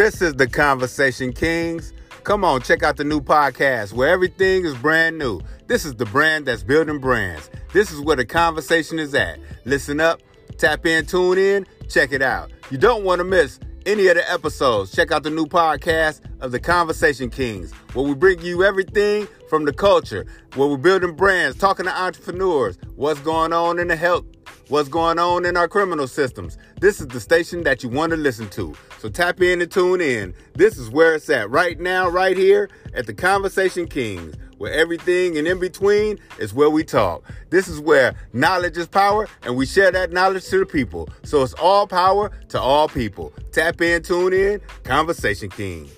This is the Conversation Kingz. Come on, check out the new podcast where everything is brand new. This is the brand that's building brands. This is where the conversation is at. Listen up, tap in, tune in, check it out. You don't want to miss any of the episodes. Check out the new podcast of the Conversation Kingz, where we bring you everything from the culture, where we're building brands, talking to entrepreneurs, what's going on in the health, what's going on in our criminal systems. This is the station that you want to listen to. So tap in and tune in. This is where it's at right now, right here at the Conversation Kingz, where everything and in between is where we talk. This is where knowledge is power and we share that knowledge to the people. So it's all power to all people. Tap in, tune in, Conversation King.